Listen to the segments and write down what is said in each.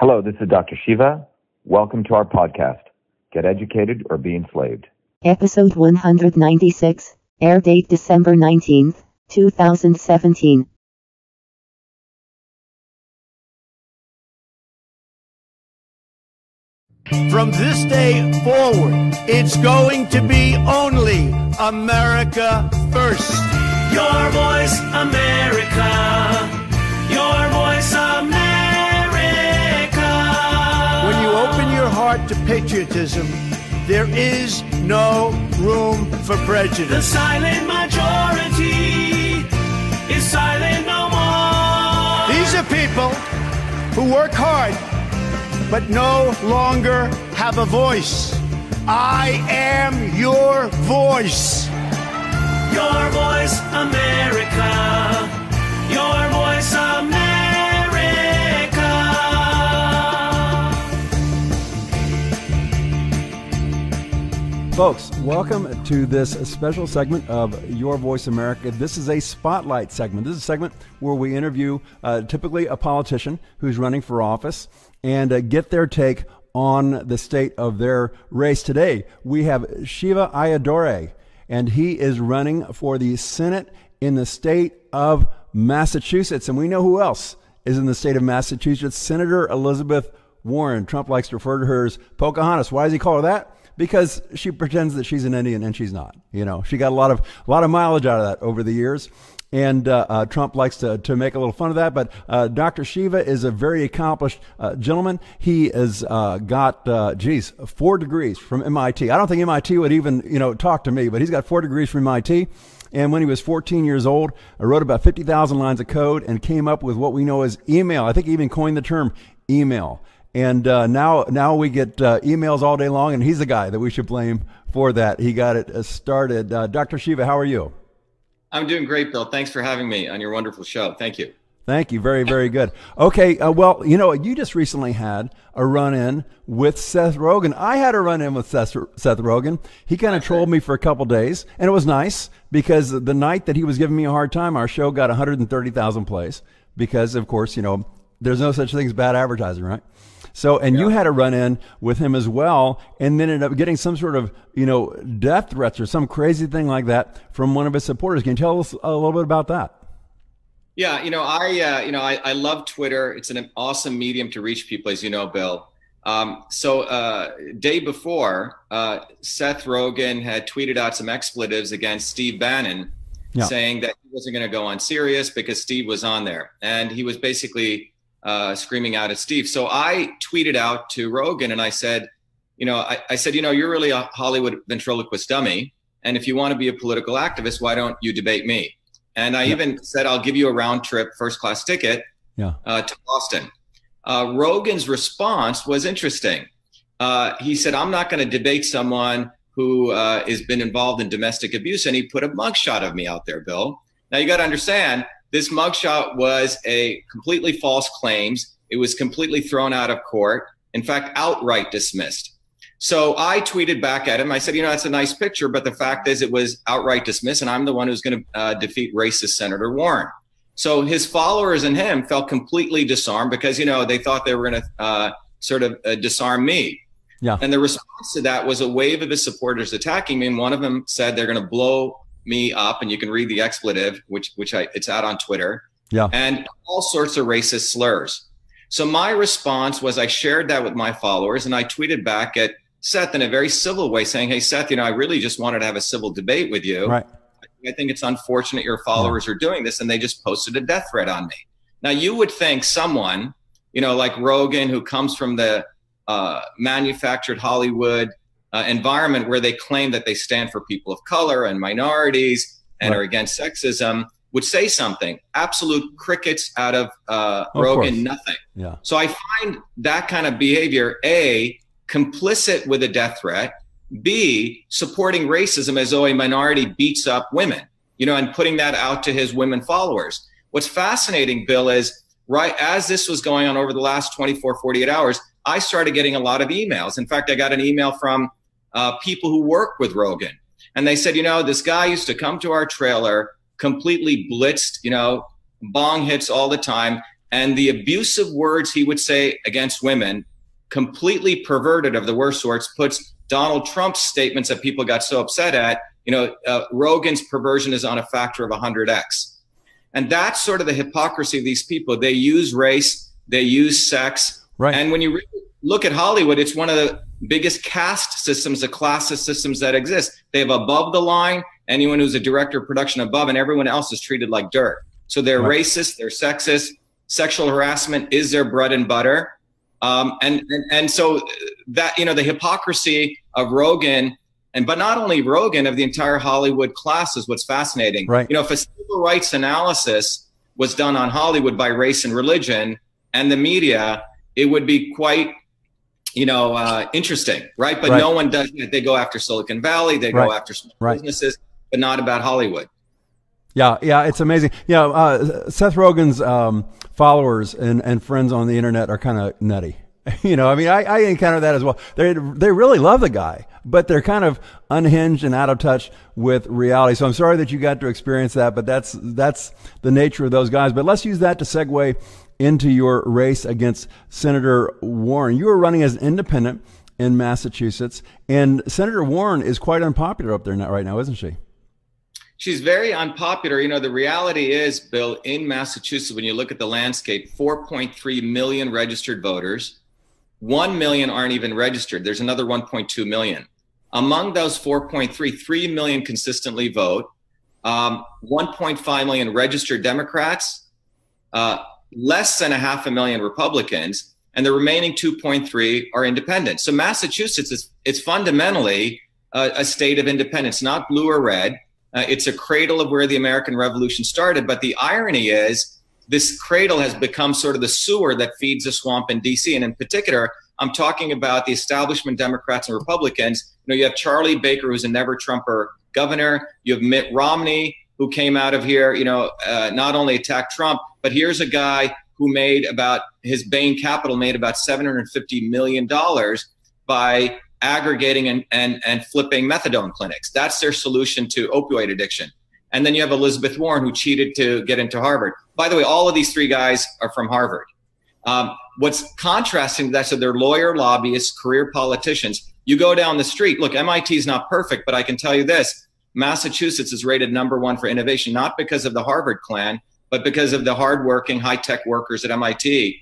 Hello, this is Dr. Shiva. Welcome to our podcast, Get Educated or Be Enslaved. Episode 196, air date December 19th, 2017. From this day forward, it's going to be only America first. Your voice, America. Your voice, America. To patriotism, there is no room for prejudice. The silent majority is silent no more. These are people who work hard but no longer have a voice. I am your voice. Your voice, America. Your voice, America. Folks, welcome to this special segment of Your Voice America. This is a spotlight segment. This is a segment where we interview uh, typically a politician who's running for office and uh, get their take on the state of their race. Today, we have Shiva Ayyadurai, and he is running for the Senate in the state of Massachusetts. And we know who else is in the state of Massachusetts Senator Elizabeth Warren. Trump likes to refer to her as Pocahontas. Why does he call her that? Because she pretends that she's an Indian and she's not. You know, she got a lot of a lot of mileage out of that over the years. And uh, uh, Trump likes to, to make a little fun of that. But uh, Dr. Shiva is a very accomplished uh, gentleman. He has uh, got, uh, geez, four degrees from MIT. I don't think MIT would even, you know, talk to me, but he's got four degrees from MIT. And when he was 14 years old, I wrote about 50,000 lines of code and came up with what we know as email. I think he even coined the term email. And uh, now, now we get uh, emails all day long, and he's the guy that we should blame for that. He got it uh, started. Uh, Dr. Shiva, how are you? I'm doing great, Bill. Thanks for having me on your wonderful show. Thank you. Thank you. Very, very good. Okay. Uh, well, you know, you just recently had a run in with Seth Rogen. I had a run in with Seth, Seth Rogen. He kind of trolled me for a couple days, and it was nice because the night that he was giving me a hard time, our show got 130,000 plays because, of course, you know, there's no such thing as bad advertising, right? So, and you had a run in with him as well, and then ended up getting some sort of, you know, death threats or some crazy thing like that from one of his supporters. Can you tell us a little bit about that? Yeah, you know, I, uh, you know, I, I love Twitter. It's an awesome medium to reach people, as you know, Bill. Um, so, uh, day before, uh, Seth Rogen had tweeted out some expletives against Steve Bannon, Yeah. saying that he wasn't going to go on Sirius because Steve was on there, and he was basically uh, screaming out at Steve. So I tweeted out to Rogen, and I said, you know, I, I said, you know, you're really a Hollywood ventriloquist dummy, and if you want to be a political activist, why don't you debate me? And I Yeah. even said, I'll give you a round trip first class ticket Yeah. uh, to Boston. Uh, Rogen's response was interesting. Uh, he said, I'm not going to debate someone who uh, has been involved in domestic abuse. And he put a mugshot of me out there, Bill. Now, you got to understand, this mugshot was a completely false claims. It was completely thrown out of court. In fact, outright dismissed. So I tweeted back at him. I said, you know, that's a nice picture, but the fact is it was outright dismissed, and I'm the one who's going to uh, defeat racist Senator Warren. So his followers and him felt completely disarmed because, you know, they thought they were going to uh, sort of uh, disarm me. Yeah. And the response to that was a wave of his supporters attacking me. And one of them said they're going to blow me up. And you can read the expletive, which, which I, it's out on Twitter Yeah. and all sorts of racist slurs. So my response was I shared that with my followers and I tweeted back at Seth in a very civil way saying, Hey, Seth, you know, I really just wanted to have a civil debate with you. Right. I think it's unfortunate your followers are doing this. And they just posted a death threat on me. Now, you would think someone, you know, like Rogen, who comes from the uh, manufactured Hollywood uh, environment where they claim that they stand for people of color and minorities and Right. are against sexism, would say something. Absolute crickets out of uh, Of Rogen, course. nothing. Yeah. So I find that kind of behavior, A, complicit with a death threat, B, supporting racism as though a minority beats up women, you know, and putting that out to his women followers. What's fascinating, Bill, is right as this was going on over the last 24, 48 hours, I started getting a lot of emails. In fact, I got an email from uh, people who work with Rogen. And they said, you know, this guy used to come to our trailer completely blitzed, you know, bong hits all the time. and the abusive words he would say against women, completely perverted of the worst sorts, puts Donald Trump's statements that people got so upset at. You know, uh, Rogen's perversion is on a factor of 100x. And that's sort of the hypocrisy of these people. They use race, they use sex. Right. And when you really look at Hollywood, it's one of the biggest caste systems, the classist systems that exist. They have above the line, anyone who's a director of production above, and everyone else is treated like dirt. So they're Right. racist, they're sexist, sexual harassment is their bread and butter. Um, and, and and so that you know the hypocrisy of Rogen and but not only Rogen of the entire Hollywood class is what's fascinating. Right. You know, if a civil rights analysis was done on Hollywood by race and religion and the media, it would be quite you know uh, interesting, right? But Right. no one does that. They go after Silicon Valley, they Right. go after small Right. businesses, but not about Hollywood. Yeah, yeah, it's amazing. Yeah, uh, Seth Rogen's um, followers and, and friends on the internet are kind of nutty. You know, I mean, I, I encounter that as well. They they really love the guy, but they're kind of unhinged and out of touch with reality. So I'm sorry that you got to experience that, but that's that's the nature of those guys. But let's use that to segue into your race against Senator Warren. You were running as an independent in Massachusetts, and Senator Warren is quite unpopular up there right now, isn't she? She's very unpopular. You know, the reality is, Bill, in Massachusetts, when you look at the landscape, 4.3 million registered voters, 1 million aren't even registered. There's another 1.2 million. Among those 4.3, 3 million consistently vote, um, 1.5 million registered Democrats, uh, less than a half a million Republicans, and the remaining 2.3 are independent. So Massachusetts is it's fundamentally a, a state of independence, not blue or red. Uh, it's a cradle of where the American Revolution started. But the irony is, this cradle has become sort of the sewer that feeds the swamp in DC. And in particular, I'm talking about the establishment Democrats and Republicans. You know, you have Charlie Baker, who's a never Trumper governor. You have Mitt Romney, who came out of here, you know, uh, not only attacked Trump, but here's a guy who made about his Bain Capital made about $750 million by aggregating and, and, and flipping methadone clinics. That's their solution to opioid addiction. And then you have Elizabeth Warren, who cheated to get into Harvard. By the way, all of these three guys are from Harvard. Um, what's contrasting to that, so they're lawyer lobbyists, career politicians. You go down the street, look, MIT is not perfect, but I can tell you this Massachusetts is rated number one for innovation, not because of the Harvard clan, but because of the hardworking, high tech workers at MIT.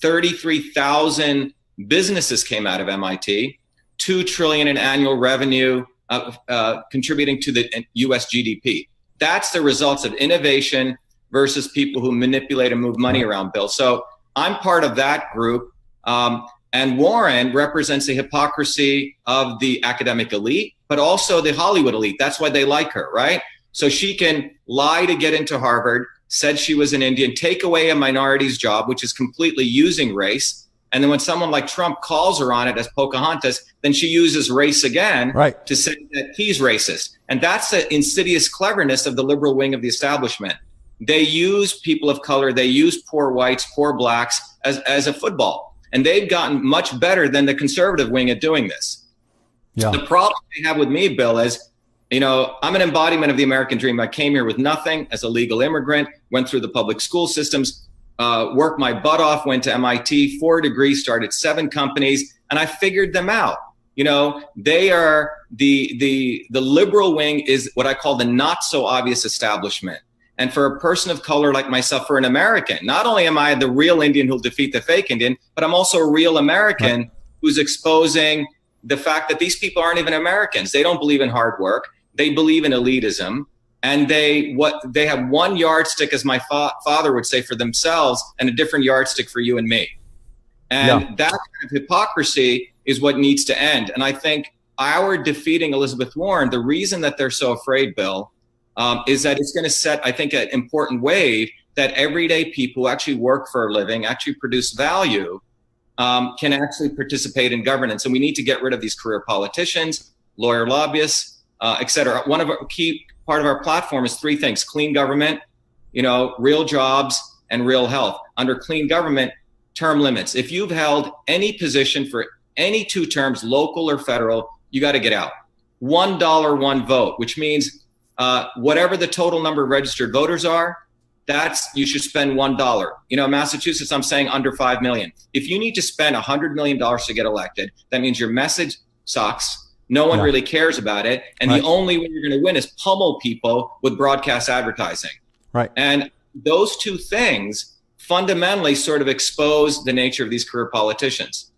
33,000 businesses came out of MIT, 2 trillion in annual revenue uh, uh, contributing to the US GDP. That's the results of innovation versus people who manipulate and move money around, Bill. So I'm part of that group. Um, and Warren represents the hypocrisy of the academic elite, but also the Hollywood elite. That's why they like her, right? So she can lie to get into Harvard, said she was an Indian, take away a minority's job, which is completely using race. And then when someone like Trump calls her on it as Pocahontas, then she uses race again Right. to say that he's racist. And that's the insidious cleverness of the liberal wing of the establishment. They use people of color, they use poor whites, poor blacks as, as a football. And they've gotten much better than the conservative wing at doing this. Yeah. The problem they have with me, Bill, is you know, I'm an embodiment of the American dream. I came here with nothing as a legal immigrant, went through the public school systems, uh, worked my butt off, went to MIT, four degrees, started seven companies, and I figured them out. You know, they are the the the liberal wing is what I call the not so obvious establishment. And for a person of color like myself, for an American, not only am I the real Indian who'll defeat the fake Indian, but I'm also a real American who's exposing the fact that these people aren't even Americans. They don't believe in hard work. They believe in elitism. And they what they have one yardstick, as my fa- father would say, for themselves, and a different yardstick for you and me. And Yeah. that kind of hypocrisy is what needs to end. And I think our defeating Elizabeth Warren, the reason that they're so afraid, Bill, um, is that it's going to set, I think, an important wave that everyday people who actually work for a living, actually produce value, um, can actually participate in governance. And we need to get rid of these career politicians, lawyer lobbyists, uh, et cetera. One of our key part of our platform is three things: clean government, you know, real jobs, and real health. Under clean government, term limits. If you've held any position for any two terms, local or federal, you got to get out. One dollar, one vote, which means uh, whatever the total number of registered voters are, that's you should spend one dollar. You know, Massachusetts, I'm saying under five million. If you need to spend a hundred million dollars to get elected, that means your message sucks. No one Yeah. really cares about it, and Right. the only way you're going to win is pummel people with broadcast advertising. Right. And those two things fundamentally sort of expose the nature of these career politicians.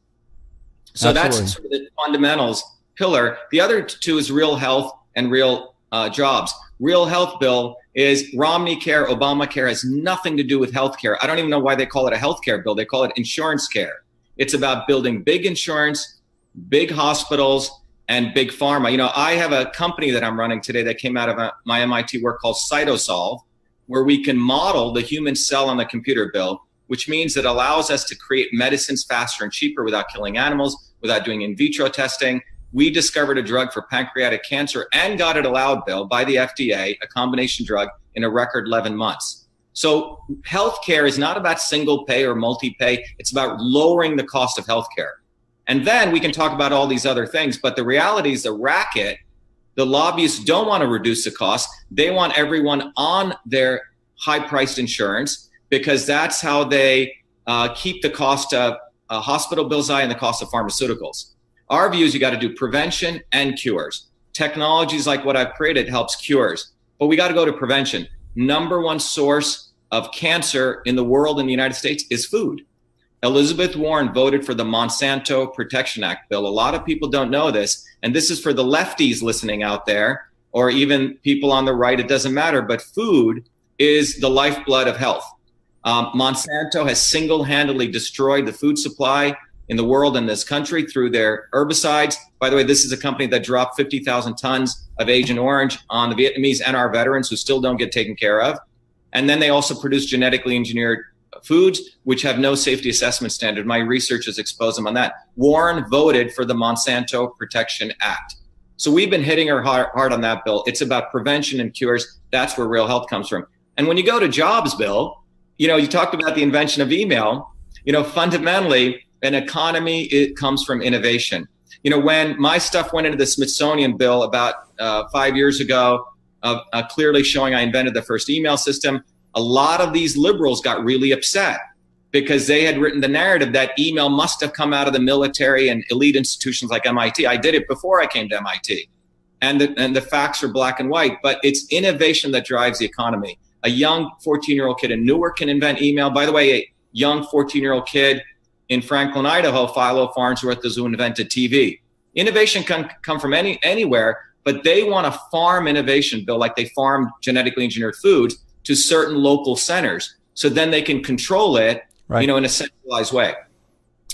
So Absolutely. that's sort of the fundamentals pillar. The other two is real health and real uh, jobs. Real health bill is Romney Care, Obamacare has nothing to do with health care. I don't even know why they call it a health care bill. They call it insurance care. It's about building big insurance, big hospitals, and big pharma. You know, I have a company that I'm running today that came out of my MIT work called Cytosolve, where we can model the human cell on the computer bill, which means it allows us to create medicines faster and cheaper without killing animals, without doing in vitro testing. We discovered a drug for pancreatic cancer and got it allowed, Bill, by the FDA, a combination drug in a record 11 months. So healthcare is not about single pay or multi-pay. It's about lowering the cost of healthcare. And then we can talk about all these other things. But the reality is the racket, the lobbyists don't want to reduce the cost. They want everyone on their high priced insurance because that's how they uh, keep the cost of uh, hospital bills high and the cost of pharmaceuticals. Our view is you got to do prevention and cures. Technologies like what I've created helps cures, but we got to go to prevention. Number one source of cancer in the world in the United States is food. Elizabeth Warren voted for the Monsanto Protection Act bill. A lot of people don't know this, and this is for the lefties listening out there, or even people on the right. It doesn't matter, but food is the lifeblood of health. Um, Monsanto has single handedly destroyed the food supply in the world and this country through their herbicides. By the way, this is a company that dropped 50,000 tons of Agent Orange on the Vietnamese and our veterans who still don't get taken care of. And then they also produce genetically engineered foods, which have no safety assessment standard. My research has exposed them on that. Warren voted for the Monsanto Protection Act. So we've been hitting her hard, hard on that bill. It's about prevention and cures. That's where real health comes from. And when you go to jobs, Bill, you know, you talked about the invention of email. You know, fundamentally, an economy it comes from innovation. You know, when my stuff went into the Smithsonian bill about uh, five years ago, uh, uh, clearly showing I invented the first email system, a lot of these liberals got really upset because they had written the narrative that email must have come out of the military and elite institutions like MIT. I did it before I came to MIT. And the, and the facts are black and white, but it's innovation that drives the economy. A young 14 year old kid in Newark can invent email. By the way, a young 14 year old kid in Franklin, Idaho, Philo Farnsworth is who invented TV. Innovation can come from any anywhere, but they want to farm innovation, Bill, like they farm genetically engineered foods to certain local centers. So then they can control it, Right. you know, in a centralized way.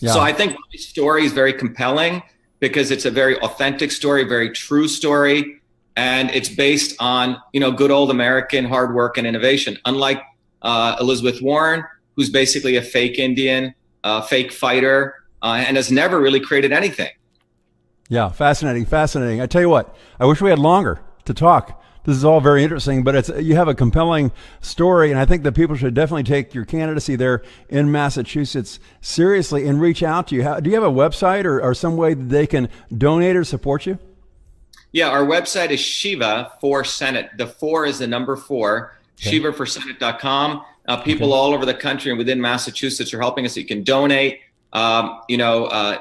Yeah. So I think my story is very compelling because it's a very authentic story, very true story, and it's based on you know good old American hard work and innovation. Unlike uh, Elizabeth Warren, who's basically a fake Indian, uh, fake fighter, uh, and has never really created anything. Yeah, fascinating, fascinating. I tell you what, I wish we had longer to talk. This is all very interesting, but it's you have a compelling story, and I think that people should definitely take your candidacy there in Massachusetts seriously and reach out to you. How, do you have a website or, or some way that they can donate or support you? Yeah, our website is Shiva for Senate. The four is the number four, shiva for shivaforsenate.com. Uh, people all over the country and within Massachusetts are helping us. You can donate, um, you know, uh,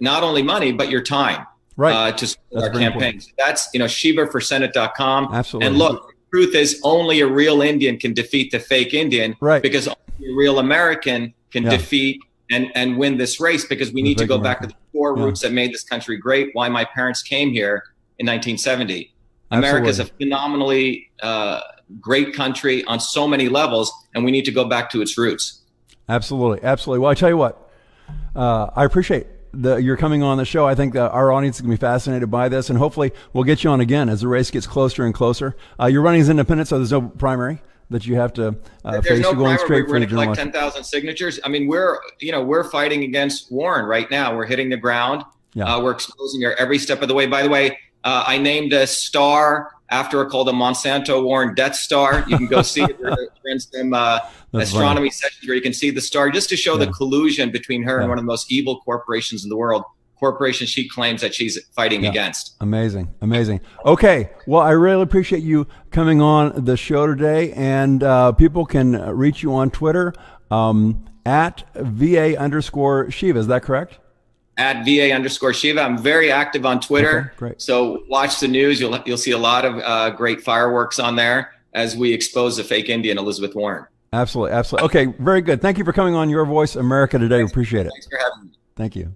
not only money, but your time Right. uh, to our campaigns. That's, you know, shivaforsenate.com. Absolutely. And look, the truth is only a real Indian can defeat the fake Indian Right. because only a real American can Yeah. defeat and, and win this race because we The need to go back to the core Yeah. roots that made this country great, why my parents came here in 1970. America is a phenomenally uh, great country on so many levels, and we need to go back to its roots. Absolutely, absolutely. Well, I tell you what, uh, I appreciate the, you're coming on the show. I think that our audience is going to be fascinated by this, and hopefully we'll get you on again as the race gets closer and closer. Uh, you're running as independent, so there's no primary that you have to uh, There's face. no You're going straight We're for the general election. 10,000 signatures. I mean, we're you know we're fighting against Warren right now. We're hitting the ground. Yeah. Uh, we're exposing her every step of the way. By the way, uh, I named a star after her called the Monsanto Warren Death Star. You can go see it. We're some uh, astronomy sessions where you can see the star just to show Yeah. the collusion between her Yeah. and one of the most evil corporations in the world, corporation she claims that she's fighting Yeah. against. Amazing, amazing. Okay, well, I really appreciate you coming on the show today, and uh, people can reach you on Twitter um, at va underscore Shiva. Is that correct? At VA underscore Shiva. I'm very active on Twitter. Okay, great. So watch the news. You'll you'll see a lot of uh, great fireworks on there as we expose the fake Indian Elizabeth Warren. Absolutely, absolutely. Okay, very good. Thank you for coming on Your Voice America today. We appreciate it. Thanks for having me. Thank you.